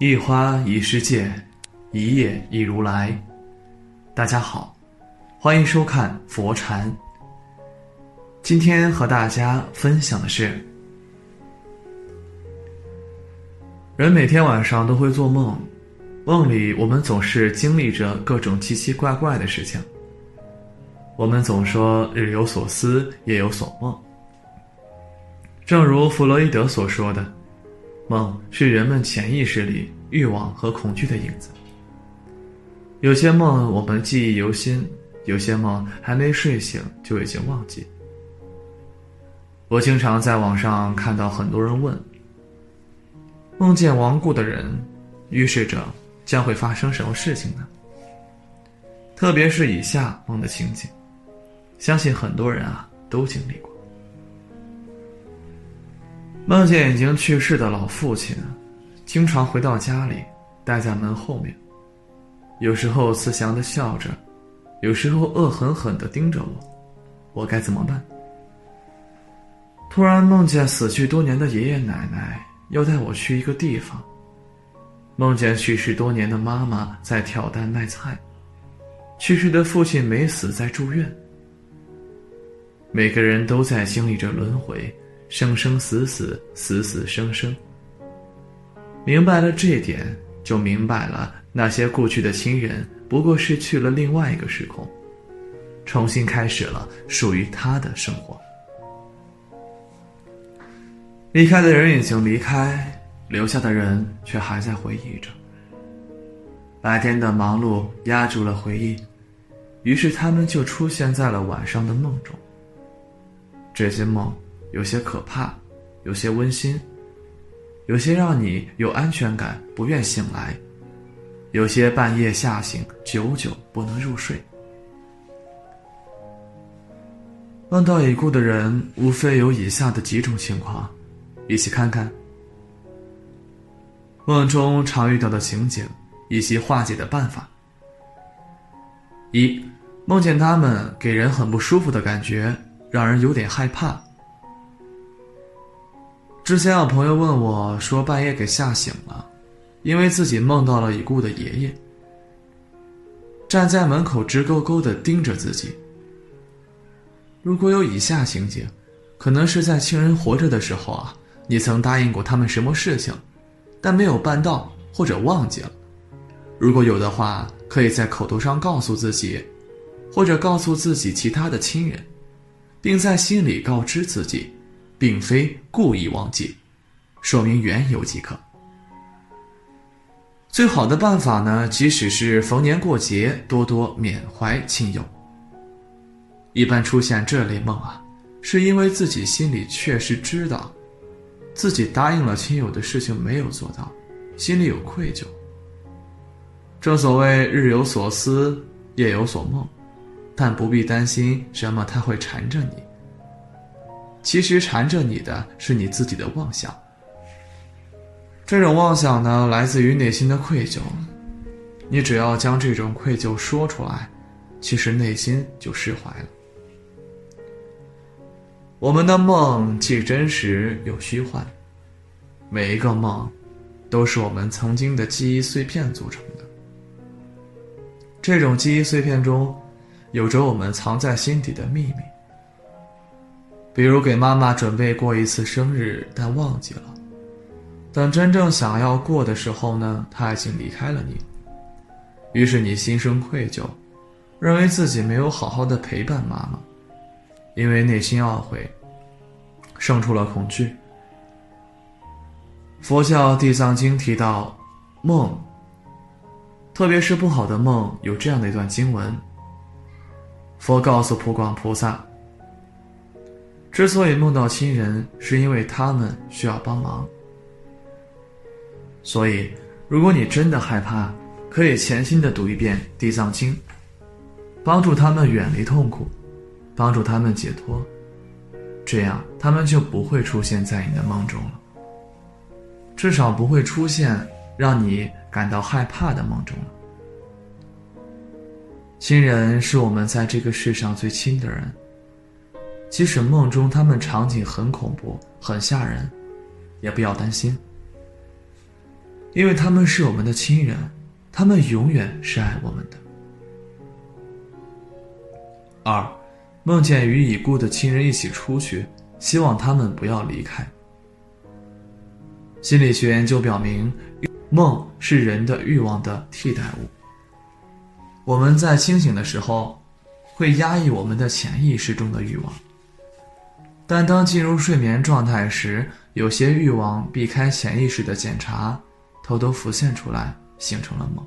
一花一世界，一叶一如来。大家好，欢迎收看佛禅。今天和大家分享的是：人每天晚上都会做梦，梦里我们总是经历着各种奇奇怪怪的事情。我们总说日有所思，夜有所梦。正如弗洛伊德所说的。梦是人们潜意识里欲望和恐惧的影子。有些梦我们记忆犹新，有些梦还没睡醒就已经忘记。我经常在网上看到很多人问：梦见亡故的人，预示着将会发生什么事情呢？特别是以下梦的情景，相信很多人啊都经历过。梦见已经去世的老父亲，经常回到家里，待在门后面。有时候慈祥的笑着，有时候恶狠狠的盯着我，我该怎么办？突然梦见死去多年的爷爷奶奶要带我去一个地方。梦见去世多年的妈妈在挑担卖菜，去世的父亲没死在住院。每个人都在经历着轮回。生生死死，死死生生。明白了这一点，就明白了那些故去的亲人不过是去了另外一个时空，重新开始了属于他的生活。离开的人已经离开，留下的人却还在回忆着。白天的忙碌压住了回忆，于是他们就出现在了晚上的梦中。这些梦。有些可怕，有些温馨，有些让你有安全感，不愿醒来；有些半夜吓醒，久久不能入睡。梦到已故的人，无非有以下的几种情况，一起看看。梦中常遇到的情景以及化解的办法。一，梦见他们给人很不舒服的感觉，让人有点害怕。之前有朋友问我，说半夜给吓醒了，因为自己梦到了已故的爷爷，站在门口直勾勾的盯着自己。如果有以下情景，可能是在亲人活着的时候啊，你曾答应过他们什么事情，但没有办到或者忘记了。如果有的话，可以在口头上告诉自己，或者告诉自己其他的亲人，并在心里告知自己。并非故意忘记，说明缘由即可。最好的办法呢，即使是逢年过节，多多缅怀亲友。一般出现这类梦啊，是因为自己心里确实知道，自己答应了亲友的事情没有做到，心里有愧疚。正所谓日有所思，夜有所梦，但不必担心什么他会缠着你。其实缠着你的是你自己的妄想。这种妄想呢，来自于内心的愧疚。你只要将这种愧疚说出来，其实内心就释怀了。我们的梦既真实又虚幻，每一个梦，都是我们曾经的记忆碎片组成的。这种记忆碎片中，有着我们藏在心底的秘密。比如给妈妈准备过一次生日，但忘记了。等真正想要过的时候呢，她已经离开了你。于是你心生愧疚，认为自己没有好好的陪伴妈妈，因为内心懊悔，生出了恐惧。佛教《地藏经》提到，梦，特别是不好的梦，有这样的一段经文。佛告诉普广菩萨。之所以梦到亲人，是因为他们需要帮忙。所以，如果你真的害怕，可以潜心的读一遍《地藏经》，帮助他们远离痛苦，帮助他们解脱，这样他们就不会出现在你的梦中了。至少不会出现让你感到害怕的梦中了。亲人是我们在这个世上最亲的人。即使梦中他们场景很恐怖、很吓人，也不要担心，因为他们是我们的亲人，他们永远是爱我们的。二，梦见与已故的亲人一起出去，希望他们不要离开。心理学研究表明，梦是人的欲望的替代物。我们在清醒的时候，会压抑我们的潜意识中的欲望，但当进入睡眠状态时，有些欲望避开潜意识的检查，偷偷浮现出来，形成了梦。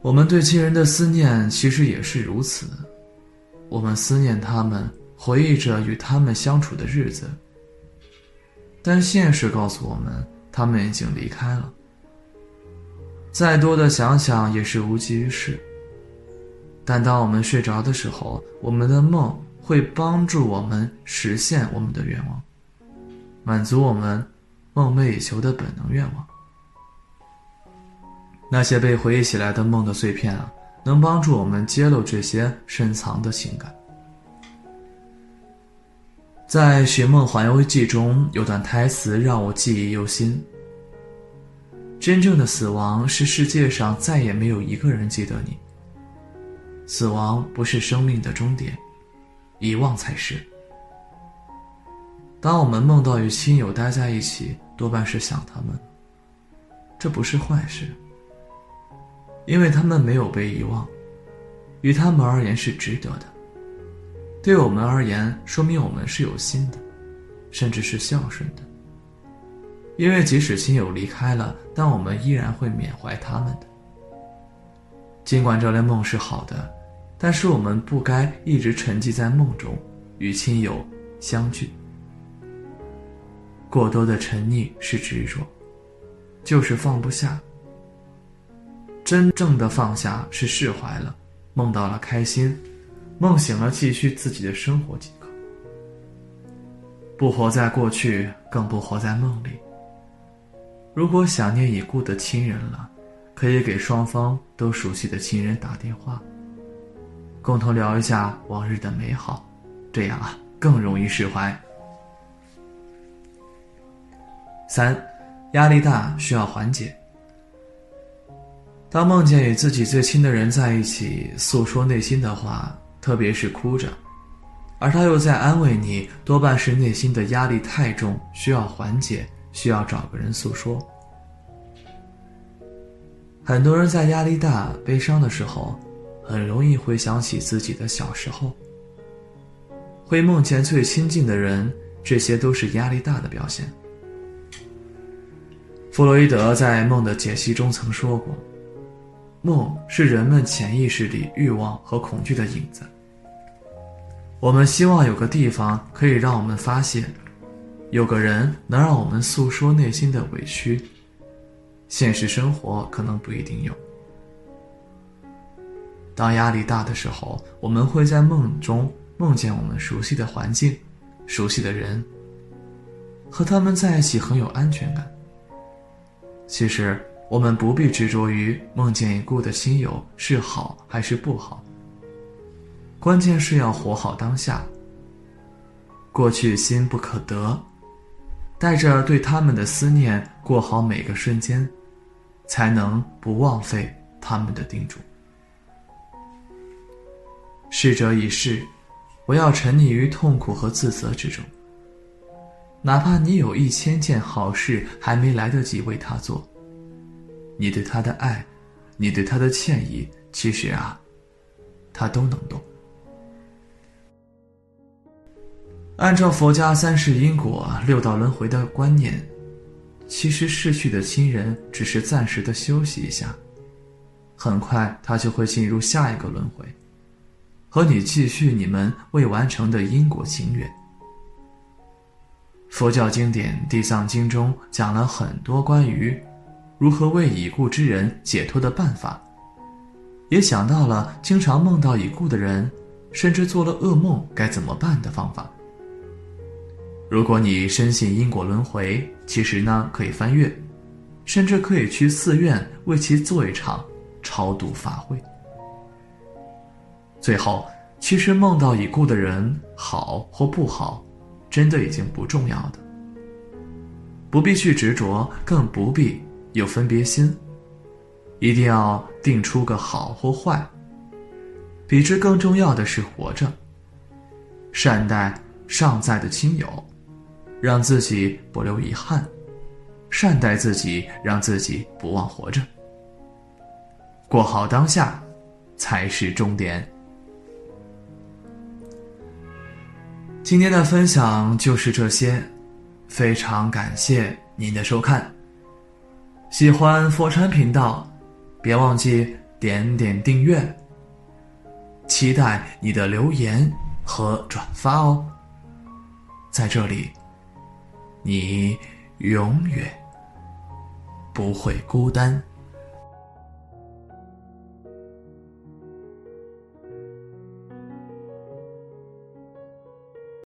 我们对亲人的思念其实也是如此，我们思念他们，回忆着与他们相处的日子。但现实告诉我们，他们已经离开了。再多的想想也是无济于事。但当我们睡着的时候，我们的梦会帮助我们实现我们的愿望，满足我们梦寐以求的本能愿望。那些被回忆起来的梦的碎片啊，能帮助我们揭露这些深藏的情感。在《寻梦环游记》中有段台词让我记忆犹新：“真正的死亡是世界上再也没有一个人记得你。死亡不是生命的终点，遗忘才是。当我们梦到与亲友待在一起，多半是想他们，这不是坏事。”因为他们没有被遗忘，于他们而言是值得的。对我们而言，说明我们是有心的，甚至是孝顺的。因为即使亲友离开了，但我们依然会缅怀他们的。尽管这类梦是好的，但是我们不该一直沉寂在梦中，与亲友相聚。过多的沉溺是执着，就是放不下。真正的放下是释怀了，梦到了开心，梦醒了继续自己的生活即可。不活在过去，更不活在梦里。如果想念已故的亲人了，可以给双方都熟悉的亲人打电话，共同聊一下往日的美好，这样啊更容易释怀。三，压力大需要缓解。当梦见与自己最亲的人在一起，诉说内心的话，特别是哭着，而他又在安慰你，多半是内心的压力太重，需要缓解，需要找个人诉说。很多人在压力大、悲伤的时候，很容易回想起自己的小时候，会梦见最亲近的人，这些都是压力大的表现。弗洛伊德在《梦的解析》中曾说过。梦是人们潜意识里欲望和恐惧的影子。我们希望有个地方可以让我们发泄，有个人能让我们诉说内心的委屈。现实生活可能不一定有。当压力大的时候，我们会在梦中梦见我们熟悉的环境、熟悉的人，和他们在一起很有安全感。其实。我们不必执着于梦见已故的亲友是好还是不好。关键是要活好当下。过去心不可得，带着对他们的思念过好每个瞬间，才能不枉费他们的叮嘱。逝者已逝，不要沉溺于痛苦和自责之中。哪怕你有一千件好事还没来得及为他做。你对他的爱，你对他的歉意，其实啊，他都能懂。按照佛家三世因果、六道轮回的观念，其实逝去的亲人只是暂时的休息一下，很快他就会进入下一个轮回，和你继续你们未完成的因果情缘。佛教经典《地藏经》中讲了很多关于。如何为已故之人解脱的办法，也想到了经常梦到已故的人，甚至做了噩梦该怎么办的方法。如果你深信因果轮回，其实呢可以翻阅，甚至可以去寺院为其做一场超度法会。最后，其实梦到已故的人好或不好，真的已经不重要的。不必去执着，更不必有分别心。一定要定出个好或坏。比之更重要的是活着，善待尚在的亲友，让自己不留遗憾；善待自己，让自己不忘活着。过好当下，才是终点。今天的分享就是这些，非常感谢您的收看。喜欢佛禅频道，别忘记点点订阅。期待你的留言和转发哦。在这里，你永远不会孤单。